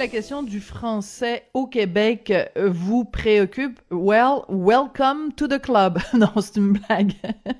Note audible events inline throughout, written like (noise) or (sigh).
la question du français au Québec euh, vous préoccupe, well, welcome to the club. (laughs) non, c'est une blague.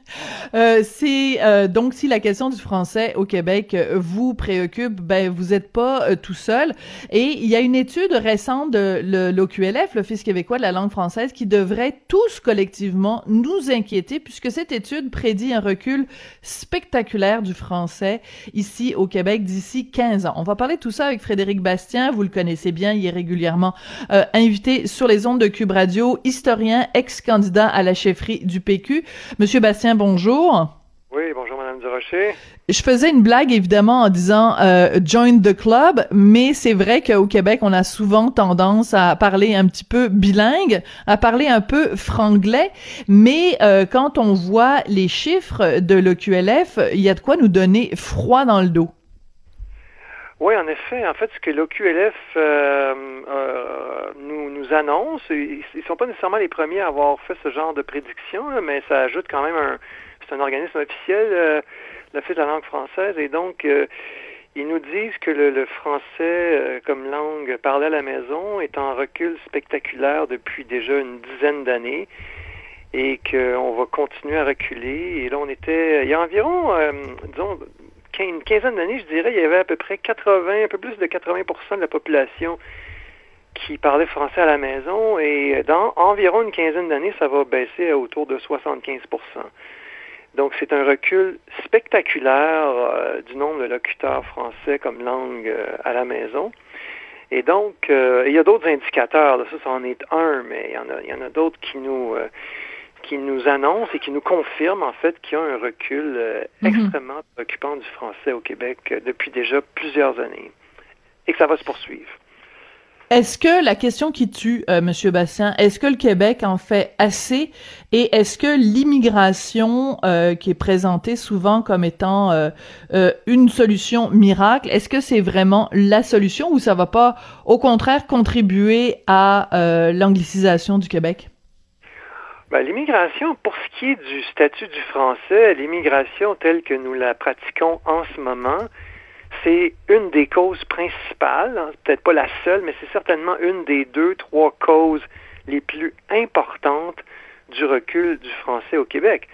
(laughs) euh, c'est euh, donc si la question du français au Québec vous préoccupe, ben vous n'êtes pas tout seul. Et il y a une étude récente de l'OQLF, l'Office québécois de la langue française, qui devrait tous collectivement nous inquiéter puisque cette étude prédit un recul spectaculaire du français ici au Québec d'ici 15 ans. On va parler de tout ça avec Frédéric Bastien. Vous connaissez bien, il est régulièrement euh, invité sur les ondes de Cube Radio, historien, ex-candidat à la chefferie du PQ. Monsieur Bastien, bonjour. Oui, bonjour Madame Durocher. Je faisais une blague évidemment en disant euh, join the club, mais c'est vrai qu'au Québec on a souvent tendance à parler un petit peu bilingue, à parler un peu franglais, mais euh, quand on voit les chiffres de l'OQLF, il y a de quoi nous donner froid dans le dos. Oui, en effet. En fait, ce que l'OQLF euh, euh, nous, nous annonce, ils ne sont pas nécessairement les premiers à avoir fait ce genre de prédiction, mais ça ajoute quand même un... C'est un organisme officiel, euh, l'Office de la langue française, et donc euh, ils nous disent que le, le français comme langue parlée à la maison est en recul spectaculaire depuis déjà une dizaine d'années et qu'on va continuer à reculer. Et là, on était... Il y a environ, disons, une quinzaine d'années, je dirais, il y avait à peu près 80, un peu plus de 80% de la population qui parlait français à la maison et dans environ une quinzaine d'années, ça va baisser à autour de 75% donc, c'est un recul spectaculaire euh, du nombre de locuteurs français comme langue euh, à la maison. Et donc, euh, il y a d'autres indicateurs. Là, ça, en est un, mais il y en a, il y en a d'autres qui nous qui nous annonce et qui nous confirme en fait qu'il y a un recul euh, mhm. extrêmement préoccupant du français au Québec euh, depuis déjà plusieurs années et que ça va se poursuivre. Est-ce que la question qui tue, euh, Monsieur Bastien, est-ce que le Québec en fait assez? Et est-ce que l'immigration qui est présentée souvent comme étant une solution miracle, est-ce que c'est vraiment la solution ou ça va pas au contraire contribuer à l'anglicisation du Québec? Ben, l'immigration, pour ce qui est du statut du français, l'immigration telle que nous la pratiquons en ce moment, c'est une des causes principales, hein, peut-être pas la seule, mais c'est certainement une des deux, trois causes les plus importantes du recul du français au Québec.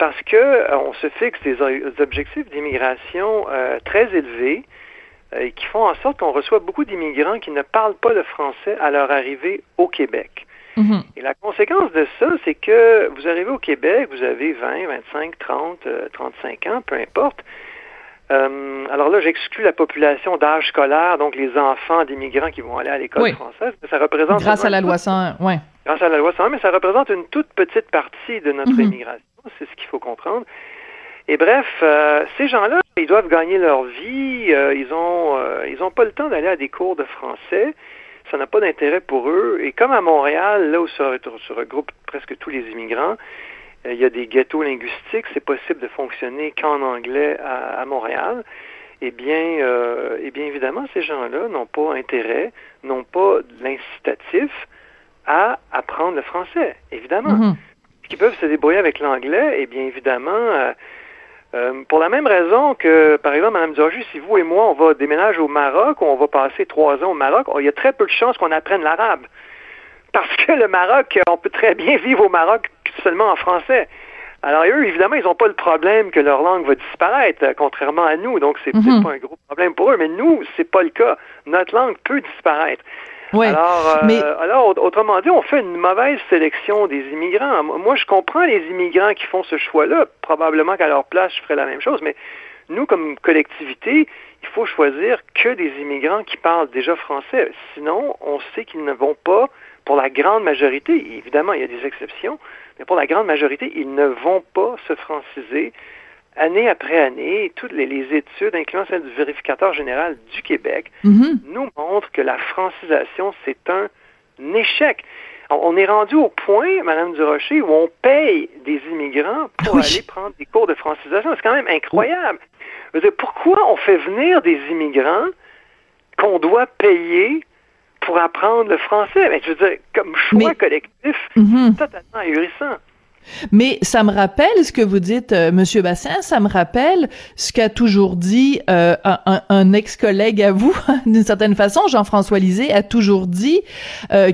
Parce que euh, on se fixe des objectifs d'immigration euh, très élevés euh, et qui font en sorte qu'on reçoit beaucoup d'immigrants qui ne parlent pas le français à leur arrivée au Québec. Mhm. Et la conséquence de ça, c'est que vous arrivez au Québec, vous avez 20, 25, 30, 35 ans, peu importe. Euh, alors là, j'exclus la population d'âge scolaire, donc les enfants d'immigrants qui vont aller à l'école française. Mais ça représente grâce à la loi 101, ouais. Grâce à la loi 101, mais ça représente une toute petite partie de notre mhm. immigration. C'est ce qu'il faut comprendre. Et bref, euh, ces gens-là, ils doivent gagner leur vie. Euh, ils ont, ils ont pas le temps d'aller à des cours de français ça n'a pas d'intérêt pour eux. Et comme à Montréal, là où se, regroupent presque tous les immigrants, euh, il y a des ghettos linguistiques, c'est possible de fonctionner qu'en anglais à, Montréal. Eh bien, euh, eh bien évidemment, ces gens-là n'ont pas intérêt, n'ont pas l'incitatif à apprendre le français, évidemment. Mm Qui peuvent se débrouiller avec l'anglais, eh bien évidemment, euh, euh, pour la même raison que, par exemple, Mme Georgie, si vous et moi, on va déménager au Maroc, ou on va passer trois ans au Maroc, il y a très peu de chances qu'on apprenne l'arabe. (laughs) Parce que le Maroc, on peut très bien (laughs) vivre au Maroc seulement en français. Alors eux, évidemment, ils n'ont pas le problème que leur langue va disparaître, euh, contrairement à nous. Donc, c'est mm pas un gros problème pour eux. Mais nous, c'est pas le cas. Notre langue peut disparaître. Alors, euh, alors, autrement dit, on fait une mauvaise sélection des immigrants. Moi, je comprends les immigrants qui font ce choix-là. Probablement qu'à leur place, je ferais la même chose. Mais nous, comme collectivité, il faut choisir que des immigrants qui parlent déjà français. Sinon, on sait qu'ils ne vont pas pour la grande majorité, évidemment, il y a des exceptions, mais pour la grande majorité, ils ne vont pas se franciser année après année, toutes les, études, incluant celle du vérificateur général du Québec, Mhm. nous montrent que la francisation, c'est un échec. On, on est rendu au point, Madame Durocher, où on paye des immigrants pour Oui. aller prendre des cours de francisation. C'est quand même incroyable. Je veux dire, pourquoi on fait venir des immigrants qu'on doit payer pour apprendre le français? Mais je veux dire, comme choix Mais- collectif, Mhm. totalement ahurissant. Mais ça me rappelle ce que vous dites, euh, Monsieur Bassin, ça me rappelle ce qu'a toujours dit euh, un, un- ex-collègue à vous, (laughs) d'une certaine façon, Jean-François Lisée a toujours dit euh,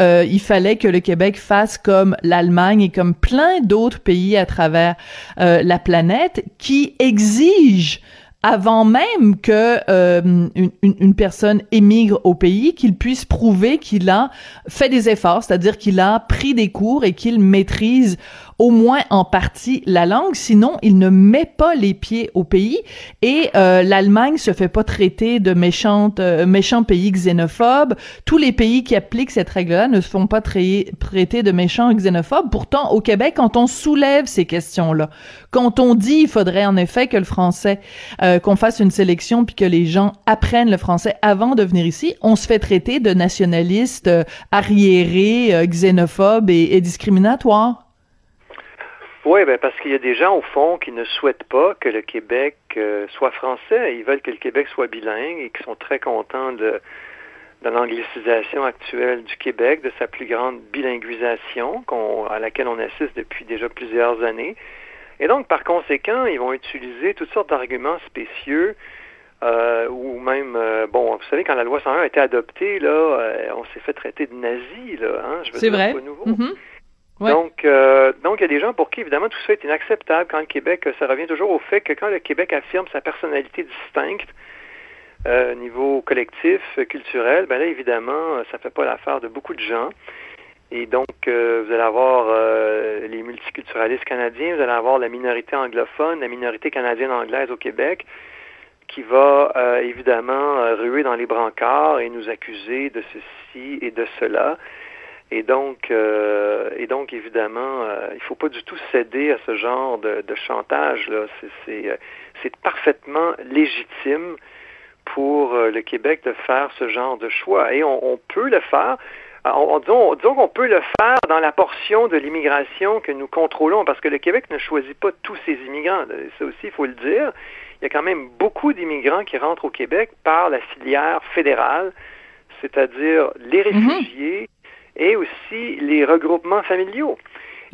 euh, fallait que le Québec fasse comme l'Allemagne et comme plein d'autres pays à travers euh, la planète qui exigent avant même que euh, une, une- personne émigre au pays, qu'il puisse prouver qu'il a fait des efforts, c'est-à-dire qu'il a pris des cours et qu'il maîtrise au moins en partie la langue, sinon il ne met pas les pieds au pays. Et euh, l'Allemagne se fait pas traiter de méchante, euh, méchant pays xénophobe. Tous les pays qui appliquent cette règle-là ne se font pas traiter, traiter de méchants xénophobes. Pourtant, au Québec, quand on soulève ces questions-là, quand on dit il faudrait en effet que le français, euh, qu'on fasse une sélection puis que les gens apprennent le français avant de venir ici, on se fait traiter de nationalistes euh, arriérés, euh, xénophobes et, discriminatoires. Oui, ben parce qu'il y a des gens, au fond, qui ne souhaitent pas que le Québec euh, soit français. Ils veulent que le Québec soit bilingue et qui sont très contents de, de l'anglicisation actuelle du Québec, de sa plus grande bilinguisation à laquelle on assiste depuis déjà plusieurs années. Et donc, par conséquent, ils vont utiliser toutes sortes d'arguments spécieux euh, ou même, euh, bon, vous savez, quand la loi 101 a été adoptée, là, euh, on s'est fait traiter de nazis, là, hein, je veux C'est dire, vrai. pas nouveau. Mhm. Ouais. Donc, donc, il y a des gens pour qui, évidemment, tout ça est inacceptable quand le Québec, ça revient toujours au fait que quand le Québec affirme sa personnalité distincte au niveau collectif, culturel, ben là, évidemment, ça fait pas l'affaire de beaucoup de gens. Et donc, euh, vous allez avoir euh, les multiculturalistes canadiens, vous allez avoir la minorité anglophone, la minorité canadienne anglaise au Québec, qui va euh, évidemment euh, ruer dans les brancards et nous accuser de ceci et de cela. Et donc, euh, et donc évidemment, euh, il faut pas du tout céder à ce genre de, de chantage. Là, c'est, parfaitement légitime pour le Québec de faire ce genre de choix. Et on, on peut le faire. On, on- disons, qu'on peut le faire dans la portion de l'immigration que nous contrôlons, parce que le Québec ne choisit pas tous ses immigrants. Ça aussi, il faut le dire. Il y a quand même beaucoup d'immigrants qui rentrent au Québec par la filière fédérale, c'est-à-dire les réfugiés et aussi les regroupements familiaux.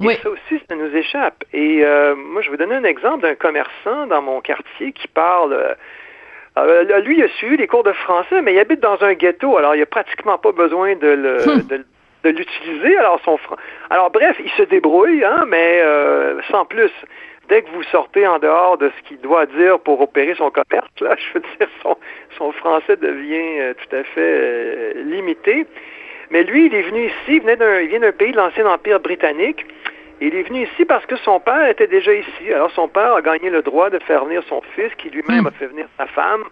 Et Oui. ça aussi, ça nous échappe. Et euh, moi, je vais vous donner un exemple d'un commerçant dans mon quartier qui parle. Euh, euh, là, lui, il a suivi les cours de français, mais il habite dans un ghetto, alors il a pratiquement pas besoin de le, Hum. (laughs) de, de l'utiliser. Alors, son fran- alors bref, il se débrouille, hein, mais euh, sans plus. Dès que vous sortez en dehors de ce qu'il doit dire pour opérer son commerce, là, (laughs) je veux dire, son, son français devient euh, tout à fait euh, limité. Mais lui, il est venu ici, il, venait d'un, il vient d'un pays de l'ancien Empire britannique. Il est venu ici parce que son père était déjà ici. Alors son père a gagné le droit de faire venir son fils, qui lui-même Hmm. a fait venir sa femme.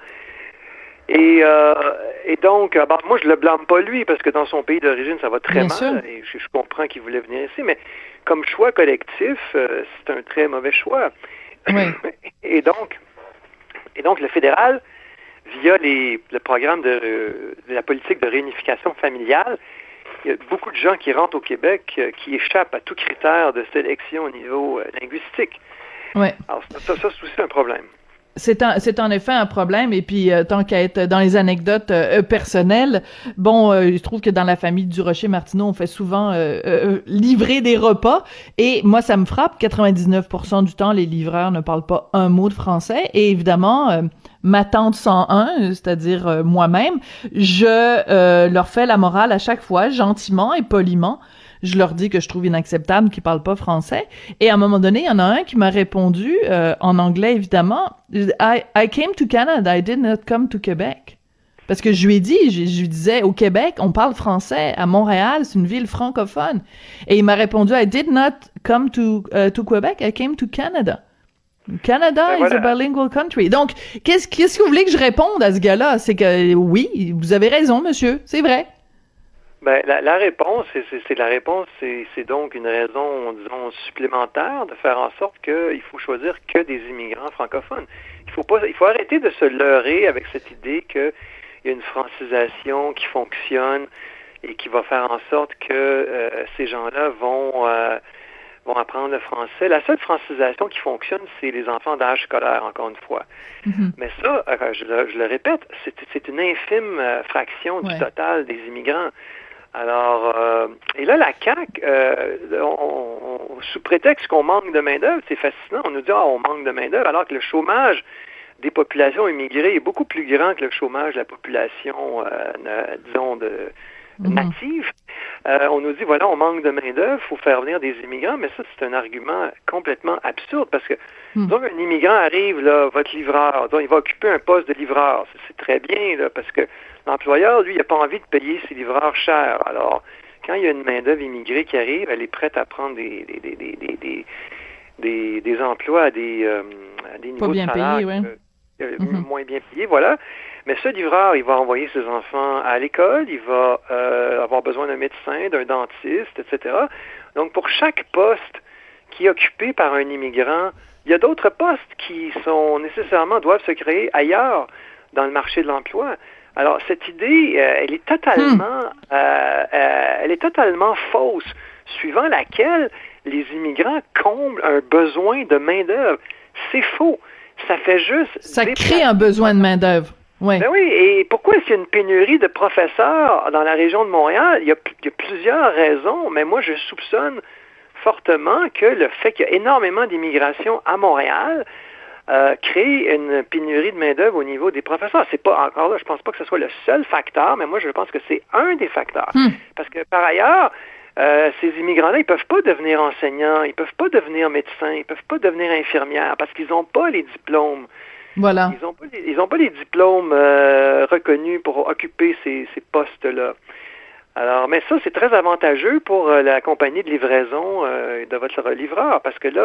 Et, euh, et donc, euh, bon, moi, je le blâme pas lui, parce que dans son pays d'origine, ça va très Bien mal. sûr. Et je, je comprends qu'il voulait venir ici, mais comme choix collectif, euh, c'est un très mauvais choix. Oui. (laughs) Et donc, et donc le fédéral, via les, le programme de, de la politique de réunification familiale, il y a beaucoup de gens qui rentrent au Québec euh, qui échappent à tout critère de sélection au niveau euh, linguistique. Ouais. Alors ça, ça, ça, c'est aussi un problème. C'est c'est en effet un problème. Et puis, euh, tant qu'à être dans les anecdotes euh, personnelles, bon, euh, je trouve que dans la famille du Rocher Martineau, on fait souvent euh, euh, livrer des repas. Et moi, ça me frappe. 99% du temps, les livreurs ne parlent pas un mot de français. Et évidemment, ma tante 101, c'est-à-dire moi-même, je leur fais la morale à chaque fois, gentiment et poliment. Je leur dis que je trouve inacceptable qu'ils parlent pas français. Et à un moment donné, il y en a un qui m'a répondu, euh, en anglais évidemment, I, I came to Canada, I did not come to Quebec. Parce que je lui ai dit, je, je lui disais, au Québec, on parle français. À Montréal, c'est une ville francophone. Et il m'a répondu, I did not come to, uh, to Quebec, I came to Canada. Canada Ben is voilà. a bilingual country. Donc, qu'est-ce qu'est-ce que vous voulez que je réponde à ce gars-là? C'est que oui, vous avez raison, monsieur, c'est vrai. Ben, la, réponse, c'est la réponse, c'est donc une raison, disons, supplémentaire de faire en sorte qu'il faut choisir que des immigrants francophones. Il faut pas, il faut arrêter de se leurrer avec cette idée qu'il y a une francisation qui fonctionne et qui va faire en sorte que euh, ces gens-là vont euh, vont apprendre le français. La seule francisation qui fonctionne, c'est les enfants d'âge scolaire, encore une fois. Mm-hmm. Mais ça, euh, je, le, répète, c'est une infime fraction du total des immigrants. Alors, euh, et là, la CAQ, euh, sous prétexte qu'on manque de main-d'œuvre, c'est fascinant. On nous dit, ah, on manque de main-d'œuvre, alors que le chômage des populations immigrées est beaucoup plus grand que le chômage de la population, euh, disons, de, mhm. Native. on nous dit, voilà, on manque de main-d'œuvre, il faut faire venir des immigrants, mais ça, c'est un argument complètement absurde parce que, mhm. donc, un immigrant arrive, là, votre livreur, donc, il va occuper un poste de livreur. C'est très bien, là, parce que L'employeur, lui, il n'a pas envie de payer ses livreurs chers. Alors, quand il y a une main-d'œuvre immigrée qui arrive, elle est prête à prendre des, des, des, des, des, des emplois à des, euh, à des niveaux bien de salaire payés, euh, mm-hmm. moins bien payés, voilà. Mais ce livreur, il va envoyer ses enfants à l'école, il va euh, avoir besoin d'un médecin, d'un dentiste, etc. Donc, pour chaque poste qui est occupé par un immigrant, il y a d'autres postes qui sont nécessairement doivent se créer ailleurs dans le marché de l'emploi. Alors, cette idée, euh, elle est totalement, hmm. elle est totalement fausse, suivant laquelle les immigrants comblent un besoin de main-d'œuvre. C'est faux. Ça fait juste. Ça crée un besoin de main-d'œuvre. Oui. Ben oui, et pourquoi est-ce qu'il y a une pénurie de professeurs dans la région de Montréal? Il y, a, il y a plusieurs raisons, mais moi, je soupçonne fortement que le fait qu'il y a énormément d'immigration à Montréal, euh, créer une pénurie de main-d'œuvre au niveau des professeurs. C'est pas encore là, je pense pas que ce soit le seul facteur, mais moi je pense que c'est un des facteurs. Hmm. Parce que par ailleurs, euh, ces immigrants-là, ils peuvent pas devenir enseignants, ils peuvent pas devenir médecins, ils peuvent pas devenir infirmières parce qu'ils n'ont pas les diplômes. Voilà. Ils n'ont pas, les, ont pas les diplômes euh, reconnus pour occuper ces, ces postes-là. Alors, mais ça, c'est très avantageux pour euh, la compagnie de livraison euh, de votre livreur, parce que là,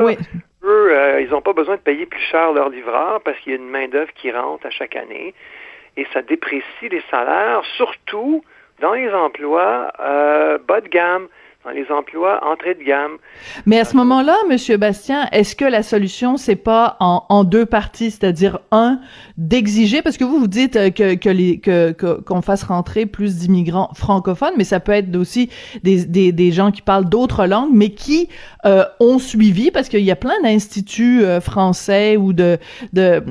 eux, euh, ils n'ont pas besoin de payer plus cher leur livreur parce qu'il y a une main-d'œuvre qui rentre à chaque année et ça déprécie les salaires, surtout dans les emplois bas de gamme les emplois entrée de gamme. Mais à ce moment-là, Monsieur Bastien, est-ce que la solution c'est pas en, en, deux parties, c'est-à-dire un d'exiger parce que vous vous dites euh, que que les que qu'on fasse rentrer plus d'immigrants francophones, mais ça peut être aussi des des, des gens qui parlent d'autres langues, mais qui euh, ont suivi parce qu'il y a plein d'instituts euh, français ou de de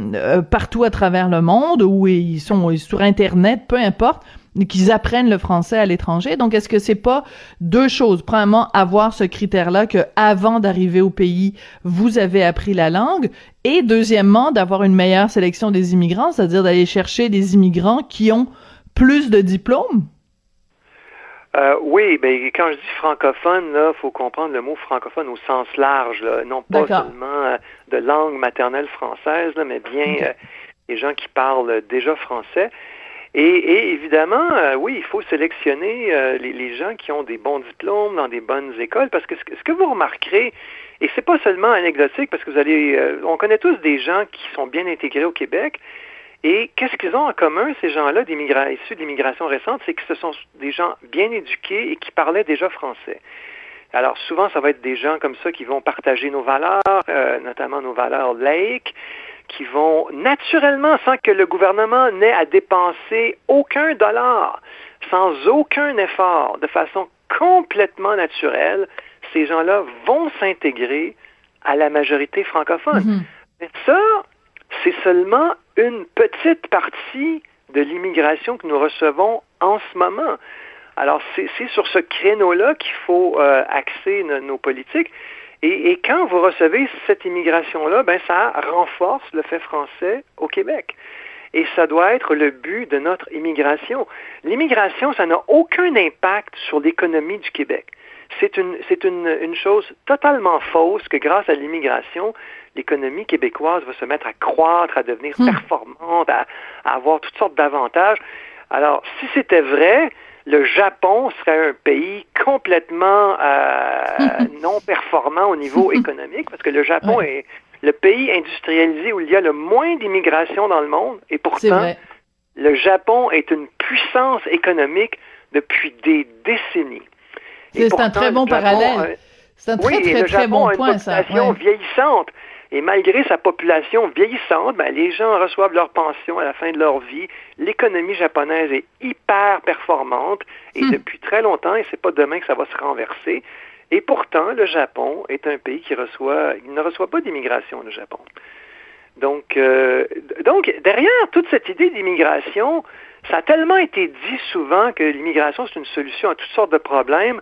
partout à travers le monde où ils sont sur Internet, peu importe qu'ils apprennent le français à l'étranger. Donc, est-ce que c'est pas deux choses? Premièrement, avoir ce critère-là que avant d'arriver au pays, vous avez appris la langue. Et deuxièmement, d'avoir une meilleure sélection des immigrants, c'est-à-dire d'aller chercher des immigrants qui ont plus de diplômes? Euh, oui, ben quand je dis francophone, là, faut comprendre le mot francophone au sens large, non pas seulement euh, de langue maternelle française, mais bien euh, les gens qui parlent déjà français. Et, évidemment, euh, oui, il faut sélectionner euh, les, gens qui ont des bons diplômes dans des bonnes écoles, parce que ce, que vous remarquerez, et c'est pas seulement anecdotique, parce que vous allez, euh, on connaît tous des gens qui sont bien intégrés au Québec, et qu'est-ce qu'ils ont en commun, ces gens-là, issus de l'immigration récente, c'est que ce sont des gens bien éduqués et qui parlaient déjà français. Alors souvent, ça va être des gens comme ça qui vont partager nos valeurs, notamment nos valeurs laïques, qui vont naturellement, sans que le gouvernement n'ait à dépenser aucun dollar, sans aucun effort, de façon complètement naturelle, ces gens-là vont s'intégrer à la majorité francophone. Mm-hmm. Mais ça, c'est seulement une petite partie de l'immigration que nous recevons en ce moment. Alors, c'est sur ce créneau-là qu'il faut euh, axer nos politiques. Et, quand vous recevez cette immigration-là, ben ça renforce le fait français au Québec. Et ça doit être le but de notre immigration. L'immigration, ça n'a aucun impact sur l'économie du Québec. C'est une, une, une, chose totalement fausse que grâce à l'immigration, l'économie québécoise va se mettre à croître, à devenir hmm. performante, à, à avoir toutes sortes d'avantages. Alors, si c'était vrai, le Japon serait un pays complètement euh, (laughs) non performant au niveau (laughs) économique, parce que le Japon est le pays industrialisé où il y a le moins d'immigration dans le monde, et pourtant, le Japon est une puissance économique depuis des décennies. C'est un très bon parallèle. C'est un très, très, très bon point, ça. une population vieillissante. Et malgré sa population vieillissante, ben, les gens reçoivent leur pension à la fin de leur vie. L'économie japonaise est hyper performante et hmm. depuis très longtemps, et c'est pas demain que ça va se renverser. Et pourtant, le Japon est un pays qui reçoit, il ne reçoit pas d'immigration, le Japon. Donc, euh, donc, derrière toute cette idée d'immigration, ça a tellement été dit souvent que l'immigration, c'est une solution à toutes sortes de problèmes.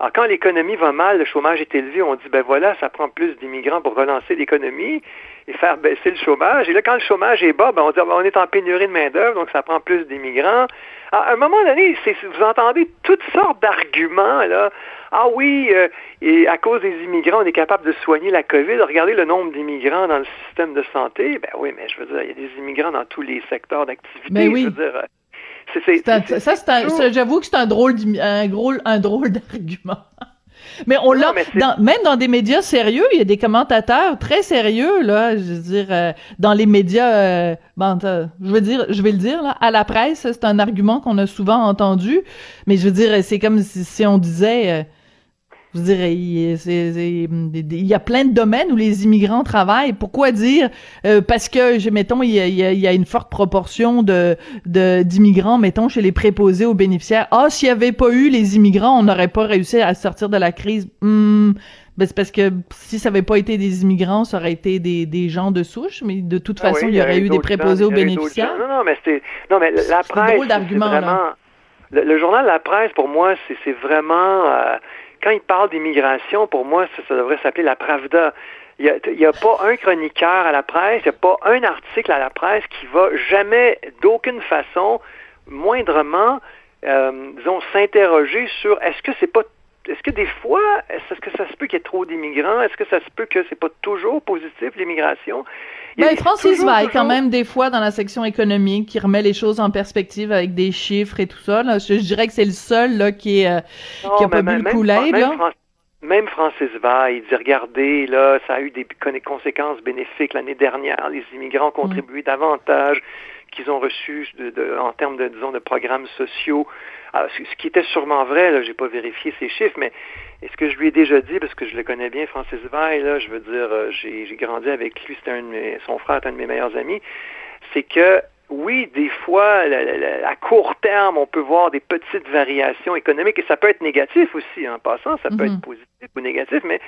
Alors, quand l'économie va mal, le chômage est élevé, on dit, ben voilà, ça prend plus d'immigrants pour relancer l'économie et faire baisser le chômage. Et là, quand le chômage est bas, ben on dit, ben, on est en pénurie de main-d'œuvre, donc ça prend plus d'immigrants. À un moment donné, vous entendez toutes sortes d'arguments, là. Ah oui, euh, et à cause des immigrants, on est capable de soigner la COVID. Regardez le nombre d'immigrants dans le système de santé. Ben oui, mais je veux dire, il y a des immigrants dans tous les secteurs d'activité. Ben oui. Je veux dire, ça, c'est j'avoue que c'est un drôle, un drôle, un (laughs) drôle d'argument. Mais on l'a, même dans des médias sérieux, il y a des commentateurs très sérieux, là, je veux dire, euh, dans les médias, euh, je veux dire, je vais le dire, là, à la presse, c'est un argument qu'on a souvent entendu, mais je veux dire, c'est comme si, on disait, euh, je dirais, il, y a plein de domaines où les immigrants travaillent. Pourquoi dire euh, parce que, mettons, il y, a, une forte proportion de d'immigrants, mettons, chez les préposés aux bénéficiaires. Ah, s'il n'y avait pas eu les immigrants, on n'aurait pas réussi à sortir de la crise. Hmm, ben c'est parce que si ça n'avait pas été des immigrants, ça aurait été des, des gens de souche, mais de toute ah façon, il y aurait eu des préposés aux bénéficiaires. Non, non, mais c'est non, mais la presse, c'est vraiment le, le, journal La Presse pour moi, c'est vraiment euh, quand il parle d'immigration, pour moi, ça, devrait s'appeler la Pravda. Il n'y a, pas un chroniqueur à la presse, il n'y a pas un article à la presse qui va jamais, d'aucune façon, moindrement, euh, disons, s'interroger sur est-ce que c'est pas est-ce que des fois, est-ce que ça se peut qu'il y ait trop d'immigrants? Est-ce que ça se peut que c'est pas toujours positif, l'immigration? Ben, Francis Veil, quand même, des fois, dans la section économique, qui remet les choses en perspective avec des chiffres et tout ça. Je, dirais que c'est le seul là, qui, est, euh, qui a pas bu le poulet. Même, même Francis Veil, il dit, regardez, là, ça a eu des conséquences bénéfiques l'année dernière. Les immigrants ont contribué davantage qu'ils ont reçu de, en termes de, disons, de programmes sociaux. Alors, ce qui était sûrement vrai, là, j'ai pas vérifié ces chiffres, mais est-ce que je lui ai déjà dit, parce que je le connais bien, Francis Veil, là, je veux dire, euh, j'ai, grandi avec lui, c'était un de mes, son frère est un de mes meilleurs amis, c'est que oui, des fois, à court terme, on peut voir des petites variations économiques et ça peut être négatif aussi en passant, ça peut être mm-hmm. positif ou négatif, mais,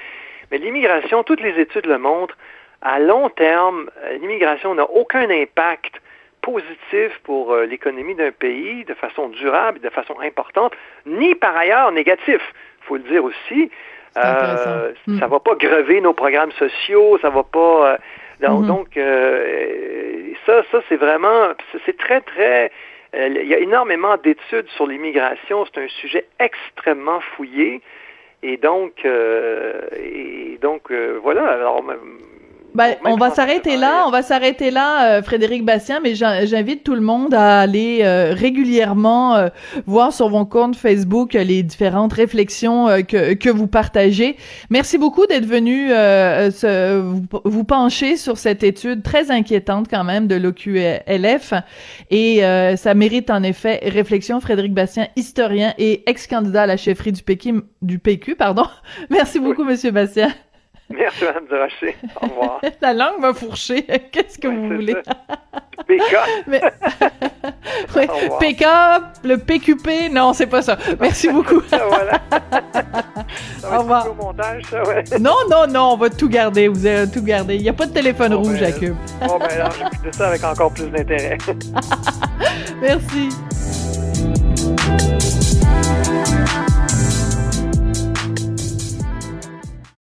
mais l'immigration, toutes les études le montrent, à long terme, euh, l'immigration n'a aucun impact positif pour euh, l'économie d'un pays de façon durable, de façon importante, ni par ailleurs négatif. Il faut le dire aussi. Euh, hmm. Ça va pas grever nos programmes sociaux, ça va pas. Euh, hmm. donc, euh, ça, ça c'est vraiment, c'est très très. il y a énormément d'études sur l'immigration. C'est un sujet extrêmement fouillé. Et donc, et donc voilà. Alors, ben, on va s'arrêter là, on va s'arrêter là, euh, Frédéric Bastien, mais j'invite tout le monde à aller euh, régulièrement euh, voir sur vos comptes Facebook les différentes réflexions que, que vous partagez. Merci beaucoup d'être venu vous, vous, pencher sur cette étude très inquiétante quand même de l'OQLF et ça mérite en effet réflexion. Frédéric Bastien, historien et ex-candidat à la chefferie du PQ, du PQ, pardon. (laughs) Merci beaucoup, Monsieur Bastien. (laughs) Merci, Mme Durocher. Au revoir. (laughs) La langue m'a fourché. (laughs) Qu'est-ce que vous voulez? PK. Mais... PK, le PQP, non, c'est pas ça. Merci beaucoup. voilà. Au revoir. Au montage, ça, ouais. Non, non, non, on va tout garder. Vous allez tout garder. Il n'y a pas de téléphone rouge ben, à Cube. bon, ben alors, j'écoute ça avec encore plus d'intérêt. Merci.